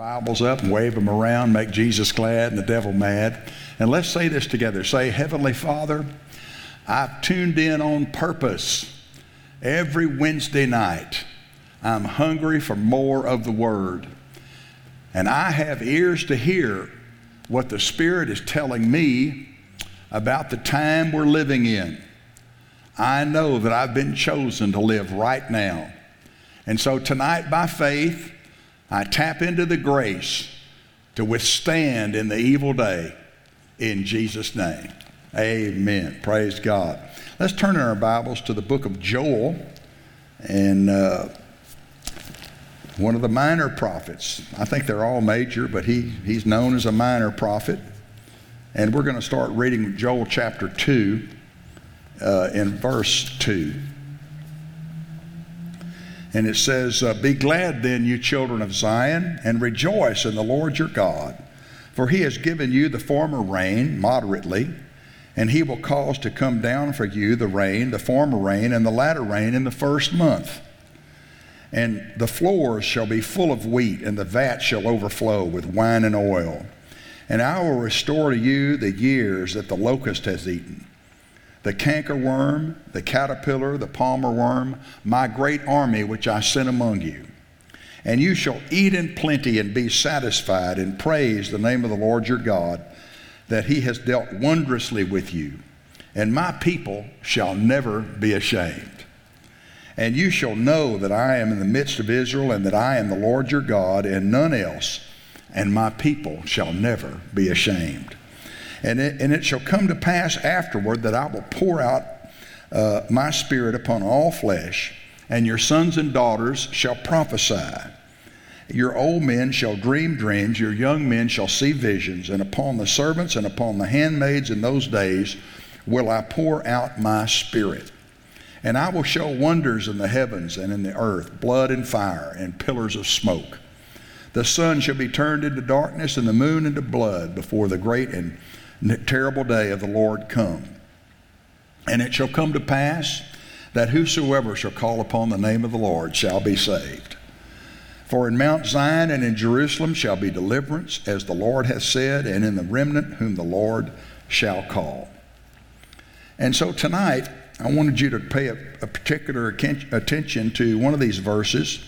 Bibles up and wave them around, make Jesus glad and the devil mad. And let's say this together. Say, Heavenly Father, I've tuned in on purpose every Wednesday night. I'm hungry for more of the Word. And I have ears to hear what the Spirit is telling me about the time we're living in. I know that I've been chosen to live right now. And so tonight, by faith, I tap into the grace to withstand in the evil day in Jesus' name. Amen. Praise God. Let's turn in our Bibles to the book of Joel and uh, one of the minor prophets. I think they're all major, but he, he's known as a minor prophet. And we're going to start reading Joel chapter 2 uh, in verse 2. And it says, uh, Be glad then, you children of Zion, and rejoice in the Lord your God, for he has given you the former rain moderately, and he will cause to come down for you the rain, the former rain, and the latter rain in the first month. And the floors shall be full of wheat, and the vat shall overflow with wine and oil. And I will restore to you the years that the locust has eaten the cankerworm, the caterpillar, the palmer worm, my great army which I sent among you. And you shall eat in plenty and be satisfied, and praise the name of the Lord your God, that he has dealt wondrously with you. And my people shall never be ashamed. And you shall know that I am in the midst of Israel, and that I am the Lord your God, and none else, and my people shall never be ashamed. And it, and it shall come to pass afterward that I will pour out uh, my spirit upon all flesh, and your sons and daughters shall prophesy. Your old men shall dream dreams, your young men shall see visions, and upon the servants and upon the handmaids in those days will I pour out my spirit. And I will show wonders in the heavens and in the earth, blood and fire and pillars of smoke. The sun shall be turned into darkness and the moon into blood before the great and terrible day of the Lord come. And it shall come to pass that whosoever shall call upon the name of the Lord shall be saved. For in Mount Zion and in Jerusalem shall be deliverance, as the Lord hath said, and in the remnant whom the Lord shall call. And so tonight, I wanted you to pay a, a particular attention to one of these verses.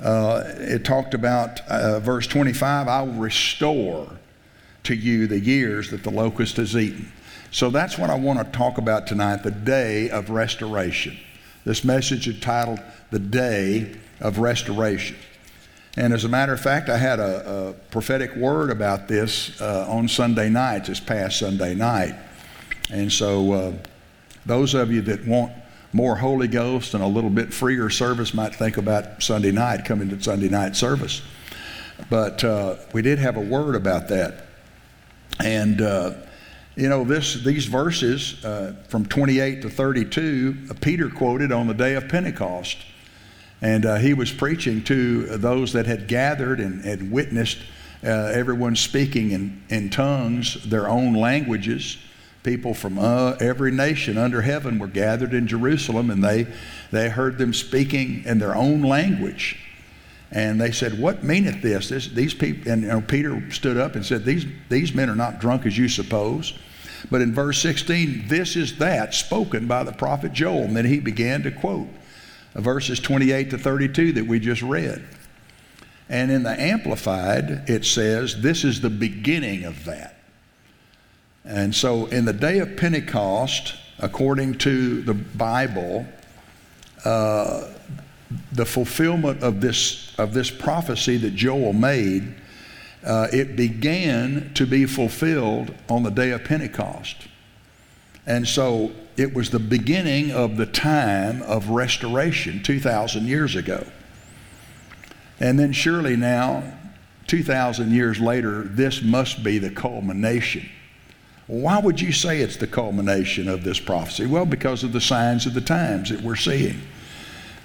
Uh, it talked about uh, verse 25 I will restore to you the years that the locust has eaten. So that's what I want to talk about tonight the day of restoration. This message is titled The Day of Restoration. And as a matter of fact, I had a, a prophetic word about this uh, on Sunday night, this past Sunday night. And so, uh, those of you that want more Holy Ghost and a little bit freer service might think about Sunday night, coming to Sunday night service. But uh, we did have a word about that. And, uh, you know, this, these verses uh, from 28 to 32, uh, Peter quoted on the day of Pentecost. And uh, he was preaching to those that had gathered and had witnessed uh, everyone speaking in, in tongues, their own languages. People from uh, every nation under heaven were gathered in Jerusalem, and they, they heard them speaking in their own language. And they said, What meaneth this? this these people, and you know, Peter stood up and said, these, these men are not drunk as you suppose. But in verse 16, this is that spoken by the prophet Joel. And then he began to quote verses 28 to 32 that we just read. And in the Amplified, it says, This is the beginning of that. And so in the day of Pentecost, according to the Bible, uh, the fulfillment of this, of this prophecy that Joel made, uh, it began to be fulfilled on the day of Pentecost. And so it was the beginning of the time of restoration 2,000 years ago. And then surely now, 2,000 years later, this must be the culmination. Why would you say it's the culmination of this prophecy? Well, because of the signs of the times that we're seeing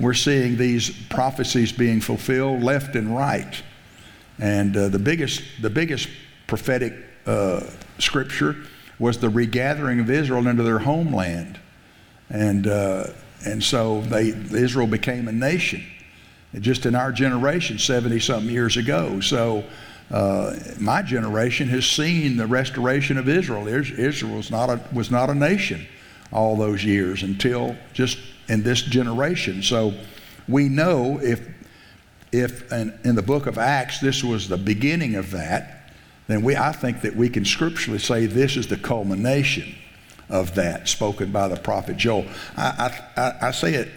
we're seeing these prophecies being fulfilled left and right. And uh, the biggest, the biggest prophetic uh, scripture was the regathering of Israel into their homeland, and uh, and so they Israel became a nation, just in our generation 70 something years ago. So uh, my generation has seen the restoration of Israel. Israel was not, a, was not a nation all those years until just in this generation. So we know if, if in, in the book of Acts this was the beginning of that, then we, I think that we can scripturally say this is the culmination of that spoken by the prophet Joel. I, I, I say it,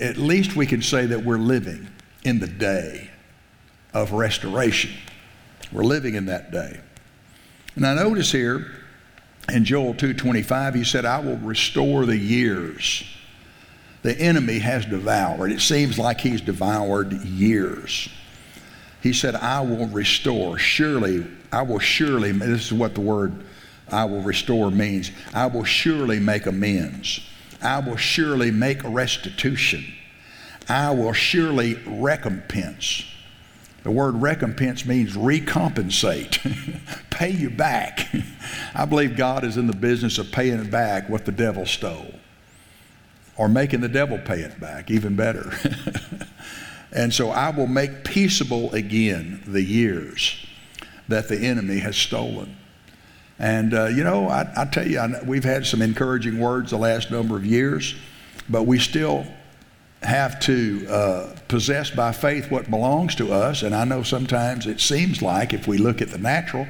at least we can say that we're living in the day of restoration. We're living in that day. And I notice here in Joel 2:25 he said I will restore the years the enemy has devoured. It seems like he's devoured years. He said I will restore. Surely I will surely this is what the word I will restore means. I will surely make amends. I will surely make restitution. I will surely recompense. The word recompense means recompensate, pay you back. I believe God is in the business of paying back what the devil stole or making the devil pay it back, even better. and so I will make peaceable again the years that the enemy has stolen. And, uh, you know, I, I tell you, I, we've had some encouraging words the last number of years, but we still have to uh, possess by faith what belongs to us. And I know sometimes it seems like if we look at the natural,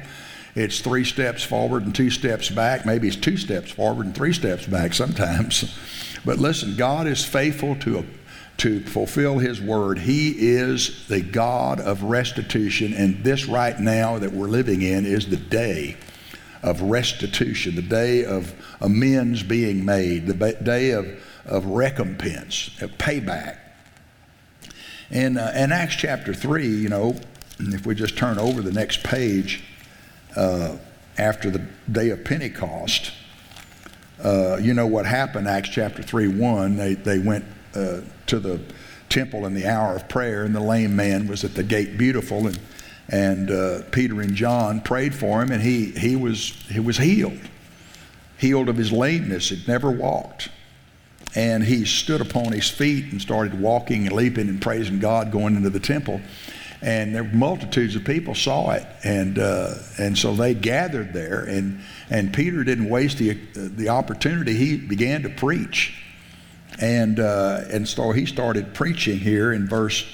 it's three steps forward and two steps back. Maybe it's two steps forward and three steps back sometimes. But listen, God is faithful to, to fulfill His word. He is the God of restitution. And this right now that we're living in is the day of restitution, the day of amends being made, the day of of recompense, of payback. And uh, in Acts chapter 3, you know, if we just turn over the next page, uh, after the day of Pentecost, uh, you know what happened, Acts chapter 3 1. They, they went uh, to the temple in the hour of prayer, and the lame man was at the gate beautiful, and, and uh, Peter and John prayed for him, and he, he, was, he was healed. Healed of his lameness, he'd never walked. And he stood upon his feet and started walking and leaping and praising God going into the temple. And there multitudes of people saw it, and uh, and so they gathered there. And and Peter didn't waste the the opportunity. He began to preach, and uh, and so he started preaching here in verse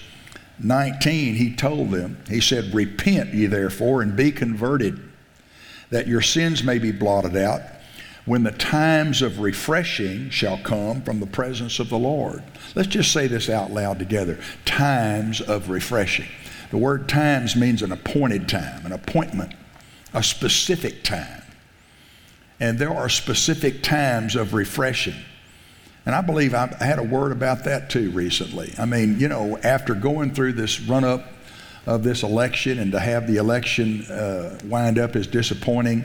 19. He told them, he said, "Repent ye therefore and be converted, that your sins may be blotted out." when the times of refreshing shall come from the presence of the Lord. Let's just say this out loud together times of refreshing. The word times means an appointed time, an appointment, a specific time. And there are specific times of refreshing. And I believe I had a word about that too recently. I mean, you know, after going through this run up of this election and to have the election uh, wind up as disappointing,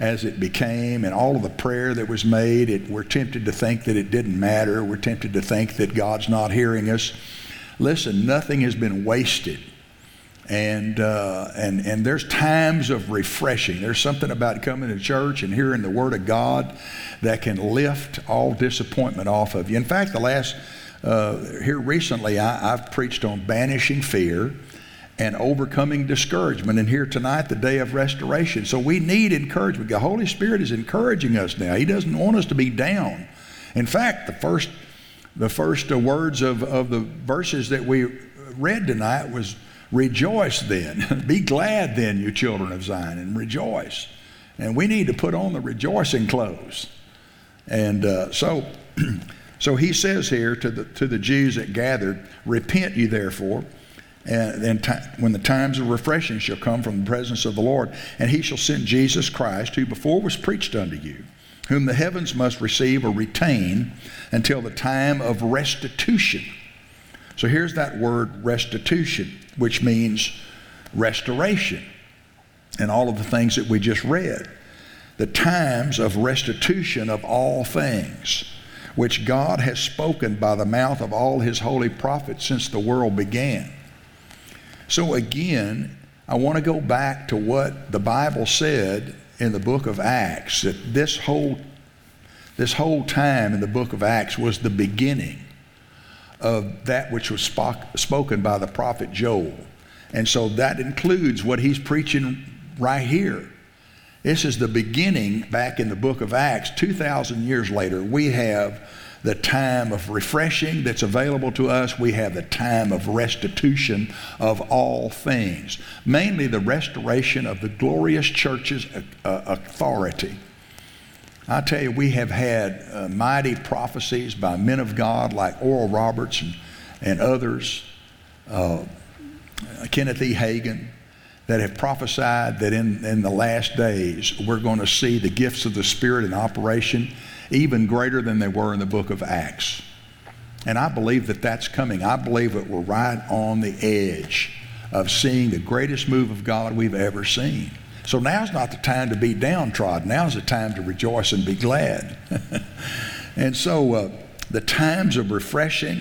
as it became and all of the prayer that was made. It, we're tempted to think that it didn't matter. We're tempted to think that God's not hearing us. Listen, nothing has been wasted. And, uh, and, and there's times of refreshing. There's something about coming to church and hearing the Word of God that can lift all disappointment off of you. In fact, the last, uh, here recently, I, I've preached on banishing fear and overcoming discouragement. And here tonight, the day of restoration. So we need encouragement. The Holy Spirit is encouraging us now. He doesn't want us to be down. In fact, the first, the first words of, of the verses that we read tonight was rejoice then. be glad then, you children of Zion, and rejoice. And we need to put on the rejoicing clothes. And uh, so, so he says here to the, to the Jews that gathered, Repent ye therefore and then when the times of refreshing shall come from the presence of the Lord, and he shall send Jesus Christ, who before was preached unto you, whom the heavens must receive or retain until the time of restitution. So here's that word restitution, which means restoration, and all of the things that we just read. The times of restitution of all things, which God has spoken by the mouth of all his holy prophets since the world began. So again, I want to go back to what the Bible said in the book of Acts that this whole this whole time in the book of Acts was the beginning of that which was spoken by the prophet Joel. And so that includes what he's preaching right here. This is the beginning back in the book of Acts. 2,000 years later, we have the time of refreshing that's available to us. We have the time of restitution of all things, mainly the restoration of the glorious church's uh, authority. I tell you, we have had uh, mighty prophecies by men of God like Oral Roberts and, and others, uh, Kenneth E. Hagin, that have prophesied that in, in the last days we're going to see the gifts of the Spirit in operation even greater than they were in the book of Acts. And I believe that that's coming. I believe that we're right on the edge of seeing the greatest move of God we've ever seen. So now's not the time to be downtrodden. Now's the time to rejoice and be glad. and so uh, the times of refreshing,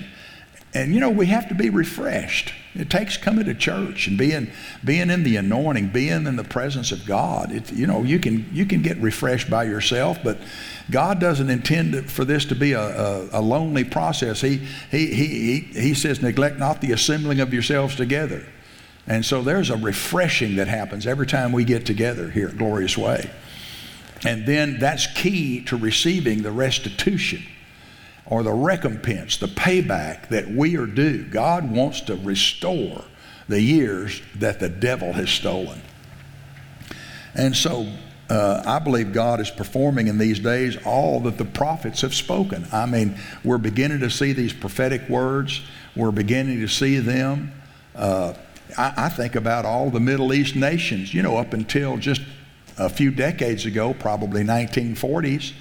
and you know, we have to be refreshed. It takes coming to church and being being in the anointing, being in the presence of God. It, you know, you can you can get refreshed by yourself, but God doesn't intend for this to be a, a, a lonely process. He, he, he, he says, neglect not the assembling of yourselves together. And so there's a refreshing that happens every time we get together here at Glorious Way. And then that's key to receiving the restitution or the recompense, the payback that we are due. God wants to restore the years that the devil has stolen. And so uh, I believe God is performing in these days all that the prophets have spoken. I mean, we're beginning to see these prophetic words, we're beginning to see them. Uh, I, I think about all the Middle East nations, you know, up until just a few decades ago, probably 1940s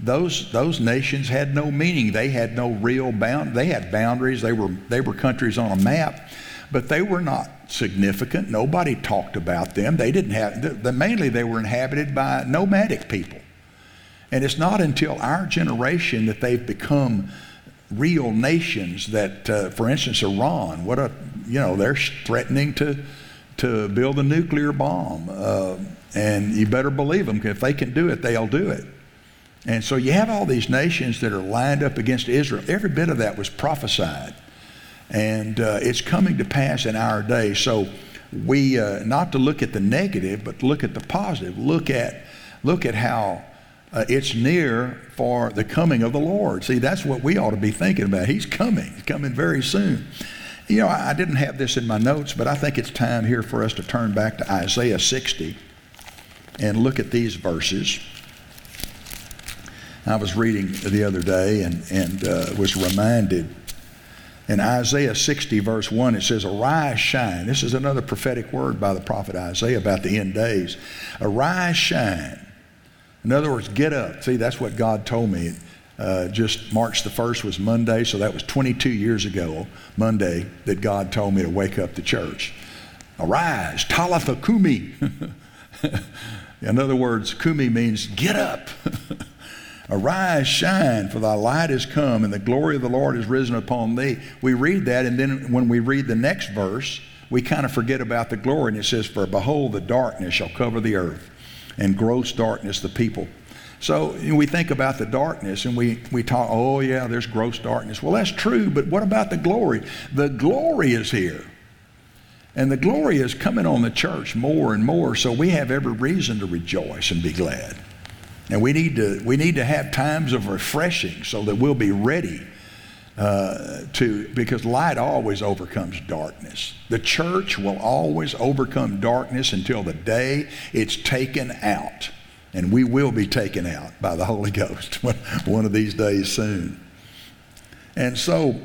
those those nations had no meaning. They had no real bound. They had boundaries. They were they were countries on a map, but they were not significant. Nobody talked about them. They didn't have. The, the, mainly they were inhabited by nomadic people, and it's not until our generation that they've become real nations. That, uh, for instance, Iran. What a you know they're threatening to to build a nuclear bomb, uh, and you better believe them. If they can do it, they'll do it. And so you have all these nations that are lined up against Israel. Every bit of that was prophesied. And uh, it's coming to pass in our day. So we, uh, not to look at the negative, but look at the positive. Look at, look at how uh, it's near for the coming of the Lord. See, that's what we ought to be thinking about. He's coming, He's coming very soon. You know, I, didn't have this in my notes, but I think it's time here for us to turn back to Isaiah 60 and look at these verses. I was reading the other day and, and uh, was reminded in Isaiah 60, verse 1, it says, Arise, shine. This is another prophetic word by the prophet Isaiah about the end days. Arise, shine. In other words, get up. See, that's what God told me. Uh, just March the 1st was Monday, so that was 22 years ago, Monday, that God told me to wake up the church. Arise, Talitha Kumi. In other words, Kumi means get up. Arise, shine, for thy light is come, and the glory of the Lord is risen upon thee. We read that, and then when we read the next verse, we kind of forget about the glory, and it says, For behold, the darkness shall cover the earth, and gross darkness the people. So you know, we think about the darkness and we, we talk, oh, yeah, there's gross darkness. Well, that's true, but what about the glory? The glory is here. And the glory is coming on the church more and more, so we have every reason to rejoice and be glad. And we need to, we need to have times of refreshing so that we'll be ready uh, to, because light always overcomes darkness. The church will always overcome darkness until the day it's taken out. And we will be taken out by the Holy Ghost one of these days soon. And so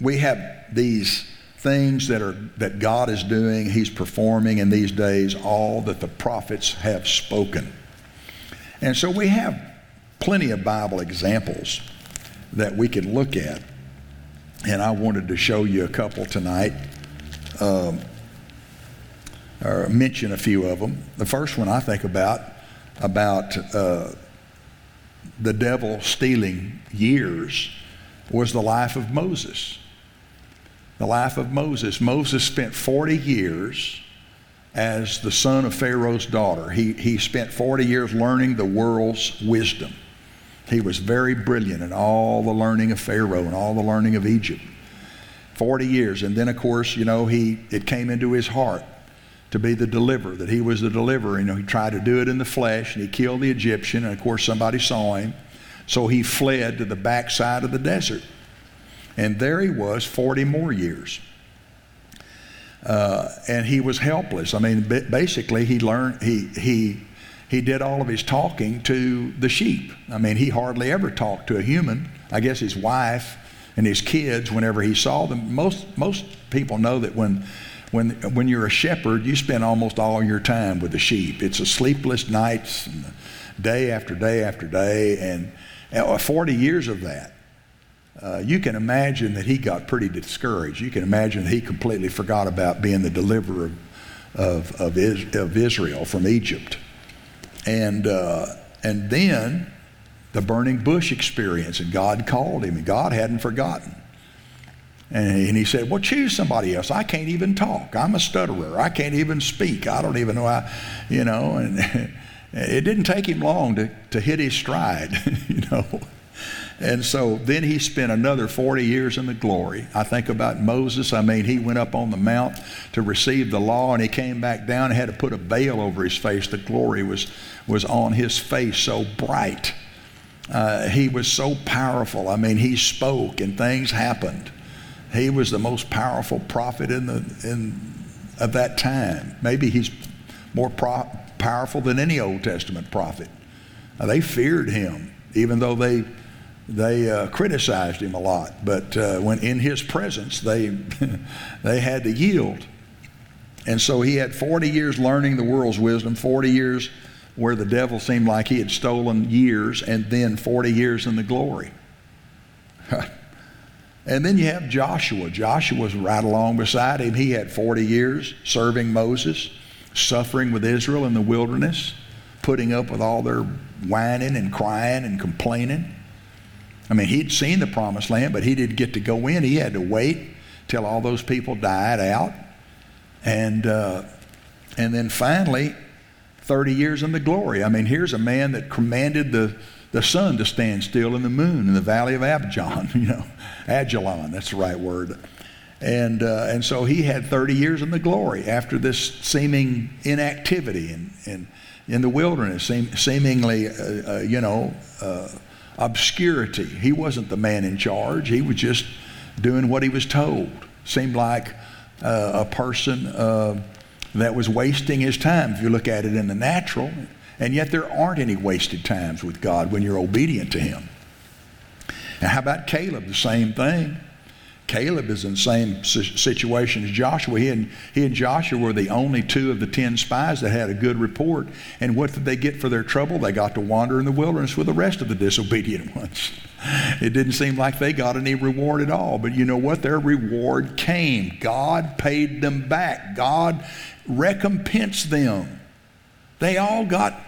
we have these things that are that God is doing, He's performing in these days, all that the prophets have spoken. And so we have plenty of Bible examples that we can look at. And I wanted to show you a couple tonight, um, or mention a few of them. The first one I think about, about uh, the devil stealing years, was the life of Moses. The life of Moses. Moses spent 40 years as the son of Pharaoh's daughter. He, he spent 40 years learning the world's wisdom. He was very brilliant in all the learning of Pharaoh and all the learning of Egypt. 40 years. And then, of course, you know, he, it came into his heart to be the deliverer, that he was the deliverer. You know, he tried to do it in the flesh, and he killed the Egyptian, and of course, somebody saw him. So he fled to the backside of the desert. And there he was 40 more years. Uh, and he was helpless. I mean, basically, he learned, he, he, he did all of his talking to the sheep. I mean, he hardly ever talked to a human. I guess his wife and his kids, whenever he saw them, most, most people know that when, when, when you're a shepherd, you spend almost all your time with the sheep. It's a sleepless nights, day after day after day, and, and 40 years of that. Uh, you can imagine that he got pretty discouraged. You can imagine that he completely forgot about being the deliverer of, of, of, Is, of Israel from Egypt. And, uh, and then the burning bush experience, and God called him, and God hadn't forgotten. And he said, Well, choose somebody else. I can't even talk. I'm a stutterer. I can't even speak. I don't even know how, you know. And it didn't take him long to, to hit his stride, you know. And so then he spent another 40 years in the glory. I think about Moses. I mean, he went up on the mount to receive the law and he came back down and had to put a veil over his face. The glory was, was on his face so bright. Uh, he was so powerful. I mean, he spoke and things happened. He was the most powerful prophet in the, in, of that time. Maybe he's more pro- powerful than any Old Testament prophet. Uh, they feared him, even though they they uh, criticized him a lot, but uh, when in his presence, they, they had to yield. And so he had 40 years learning the world's wisdom, 40 years where the devil seemed like he had stolen years, and then 40 years in the glory. and then you have Joshua. Joshua was right along beside him. He had 40 years serving Moses, suffering with Israel in the wilderness, putting up with all their whining and crying and complaining. I mean, he'd seen the promised land, but he didn't get to go in. He had to wait till all those people died out. And, uh, and then finally, 30 years in the glory. I mean, here's a man that commanded the, the sun to stand still and the moon in the valley of Abjon, you know, Ajalon, that's the right word. And, uh, and so he had 30 years in the glory after this seeming inactivity in, in, in the wilderness, seem, seemingly, uh, uh, you know, uh, obscurity. He wasn't the man in charge, he was just doing what he was told. Seemed like uh, a person uh, that was wasting his time if you look at it in the natural. And yet there aren't any wasted times with God when you're obedient to Him. And how about Caleb? The same thing. Caleb is in the same situation as Joshua. He and, he and Joshua were the only two of the ten spies that had a good report. And what did they get for their trouble? They got to wander in the wilderness with the rest of the disobedient ones. It didn't seem like they got any reward at all. But you know what? Their reward came. God paid them back, God recompensed them. They all got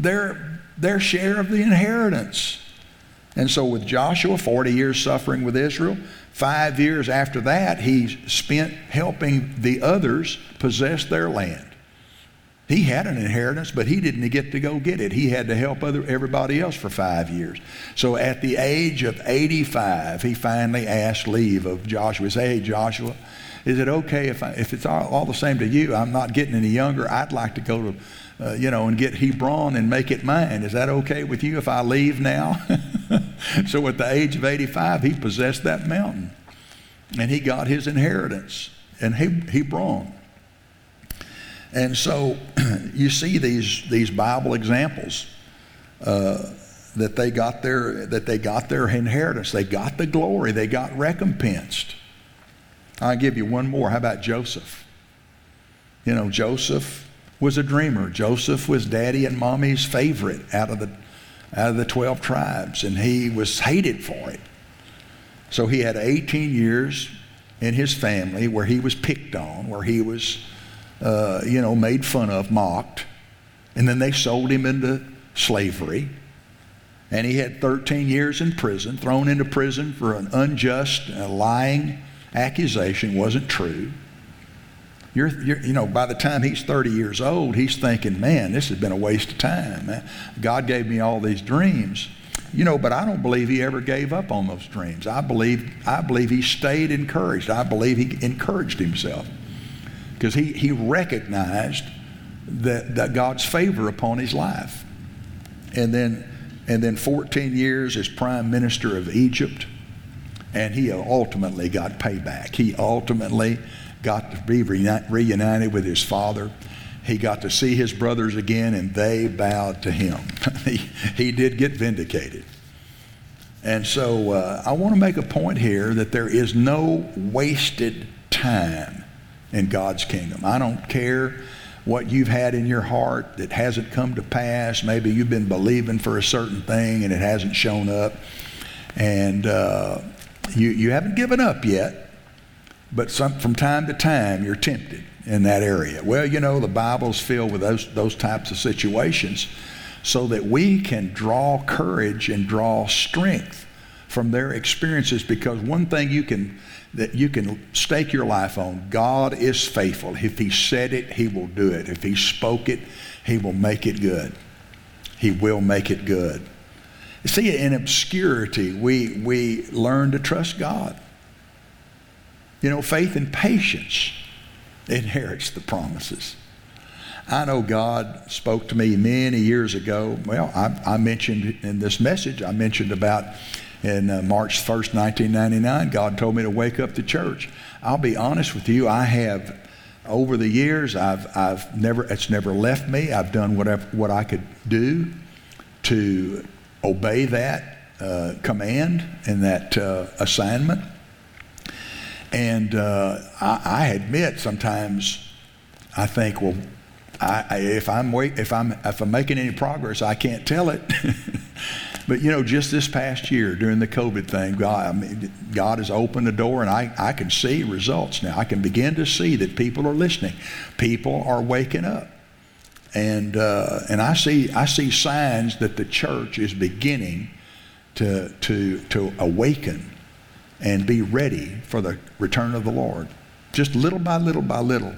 their, their share of the inheritance. And so, with Joshua, 40 years suffering with Israel, Five years after that, he spent helping the others possess their land. He had an inheritance, but he didn't get to go get it. He had to help other, everybody else for five years. So at the age of 85, he finally asked leave of Joshua. He said, Hey, Joshua, is it okay if, I, if it's all, all, the same to you? I'm not getting any younger. I'd like to go to, uh, you know, and get Hebron and make it mine. Is that okay with you if I leave now? so at the age of 85, he possessed that mountain. And he got his inheritance in Hebron. And so you see these, these Bible examples uh, that they got their that they got their inheritance. They got the glory. They got recompensed. I'll give you one more. How about Joseph? You know, Joseph was a dreamer. Joseph was daddy and mommy's favorite out of the out of the 12 tribes, and he was hated for it. So he had 18 years in his family where he was picked on, where he was, uh, you know, made fun of, mocked. And then they sold him into slavery. And he had 13 years in prison, thrown into prison for an unjust, uh, lying accusation, wasn't true. You're, you're, you know, by the time he's 30 years old, he's thinking, man, this has been a waste of time. God gave me all these dreams. You know, but I don't believe he ever gave up on those dreams. I believe, I believe he stayed encouraged. I believe he encouraged himself because he, he recognized that, that God's favor upon his life. And then, and then 14 years as prime minister of Egypt, and he ultimately got payback. He ultimately got to be reunited with his father he got to see his brothers again and they bowed to him. he, he did get vindicated. And so uh, I want to make a point here that there is no wasted time in God's kingdom. I don't care what you've had in your heart that hasn't come to pass. Maybe you've been believing for a certain thing and it hasn't shown up. And uh, you, you haven't given up yet, but some, from time to time you're tempted in that area. Well, you know, the Bible's filled with those, those types of situations so that we can draw courage and draw strength from their experiences because one thing you can that you can stake your life on God is faithful. If he said it, he will do it. If he spoke it, he will make it good. He will make it good. See, in obscurity, we, we learn to trust God. You know, faith and patience inherits the promises. I know God spoke to me many years ago. Well, I, I mentioned in this message, I mentioned about in uh, March 1st, 1999, God told me to wake up the church. I'll be honest with you, I have, over the years, I've, I've never, it's never left me. I've done whatever, what I could do to obey that uh, command and that uh, assignment. And uh, I, I, admit sometimes I think, well, I, I, if I'm wait, if I'm if I'm making any progress, I can't tell it. but you know, just this past year during the COVID thing, God, mean, God has opened the door, and I, I can see results now. I can begin to see that people are listening, people are waking up, and uh, and I see I see signs that the church is beginning to to to awaken and be ready for the return of the Lord. Just little by little by little.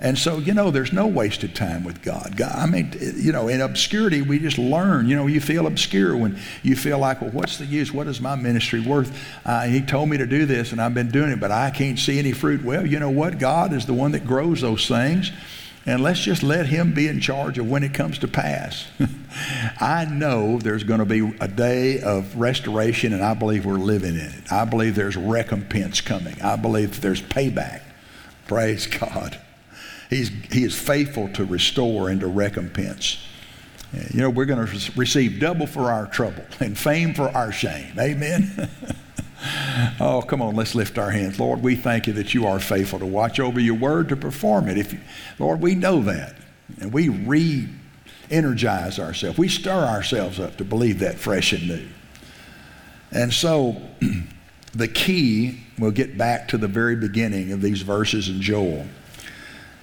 And so, you know, there's no wasted time with God. God. I mean, you know, in obscurity, we just learn. You know, you feel obscure when you feel like, well, what's the use? What is my ministry worth? Uh, he told me to do this, and I've been doing it, but I can't see any fruit. Well, you know what? God is the one that grows those things. And let's just let him be in charge of when it comes to pass. I know there's going to be a day of restoration, and I believe we're living in it. I believe there's recompense coming. I believe there's payback. Praise God. He's, he is faithful to restore and to recompense. You know, we're going to receive double for our trouble and fame for our shame. Amen. Oh, come on, let's lift our hands. Lord, we thank you that you are faithful to watch over your word to perform it. If you, Lord, we know that. And we re energize ourselves. We stir ourselves up to believe that fresh and new. And so the key, we'll get back to the very beginning of these verses in Joel.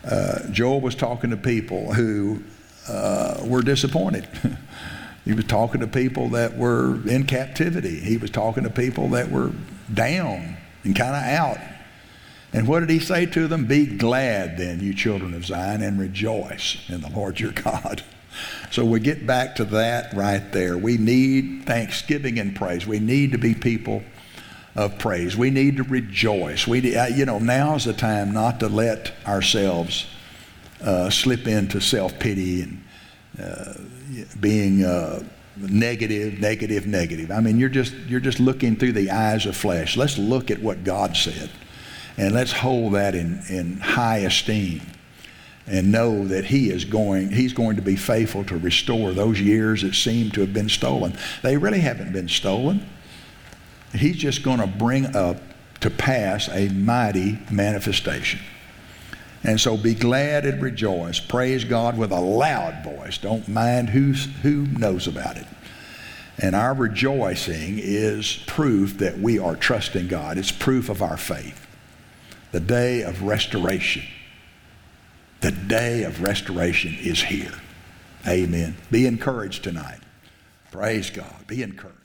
Uh, Joel was talking to people who uh, were disappointed. He was talking to people that were in captivity. He was talking to people that were down and kind of out. And what did he say to them? Be glad then, you children of Zion, and rejoice in the Lord your God. So we get back to that right there. We need thanksgiving and praise. We need to be people of praise. We need to rejoice. We, you know, now is the time not to let ourselves uh, slip into self pity and uh, being uh, negative, negative, negative. I mean, you're just you're just looking through the eyes of flesh. Let's look at what God said, and let's hold that in in high esteem, and know that He is going He's going to be faithful to restore those years that seem to have been stolen. They really haven't been stolen. He's just going to bring up to pass a mighty manifestation. And so be glad and rejoice. Praise God with a loud voice. Don't mind who's, who knows about it. And our rejoicing is proof that we are trusting God. It's proof of our faith. The day of restoration. The day of restoration is here. Amen. Be encouraged tonight. Praise God. Be encouraged.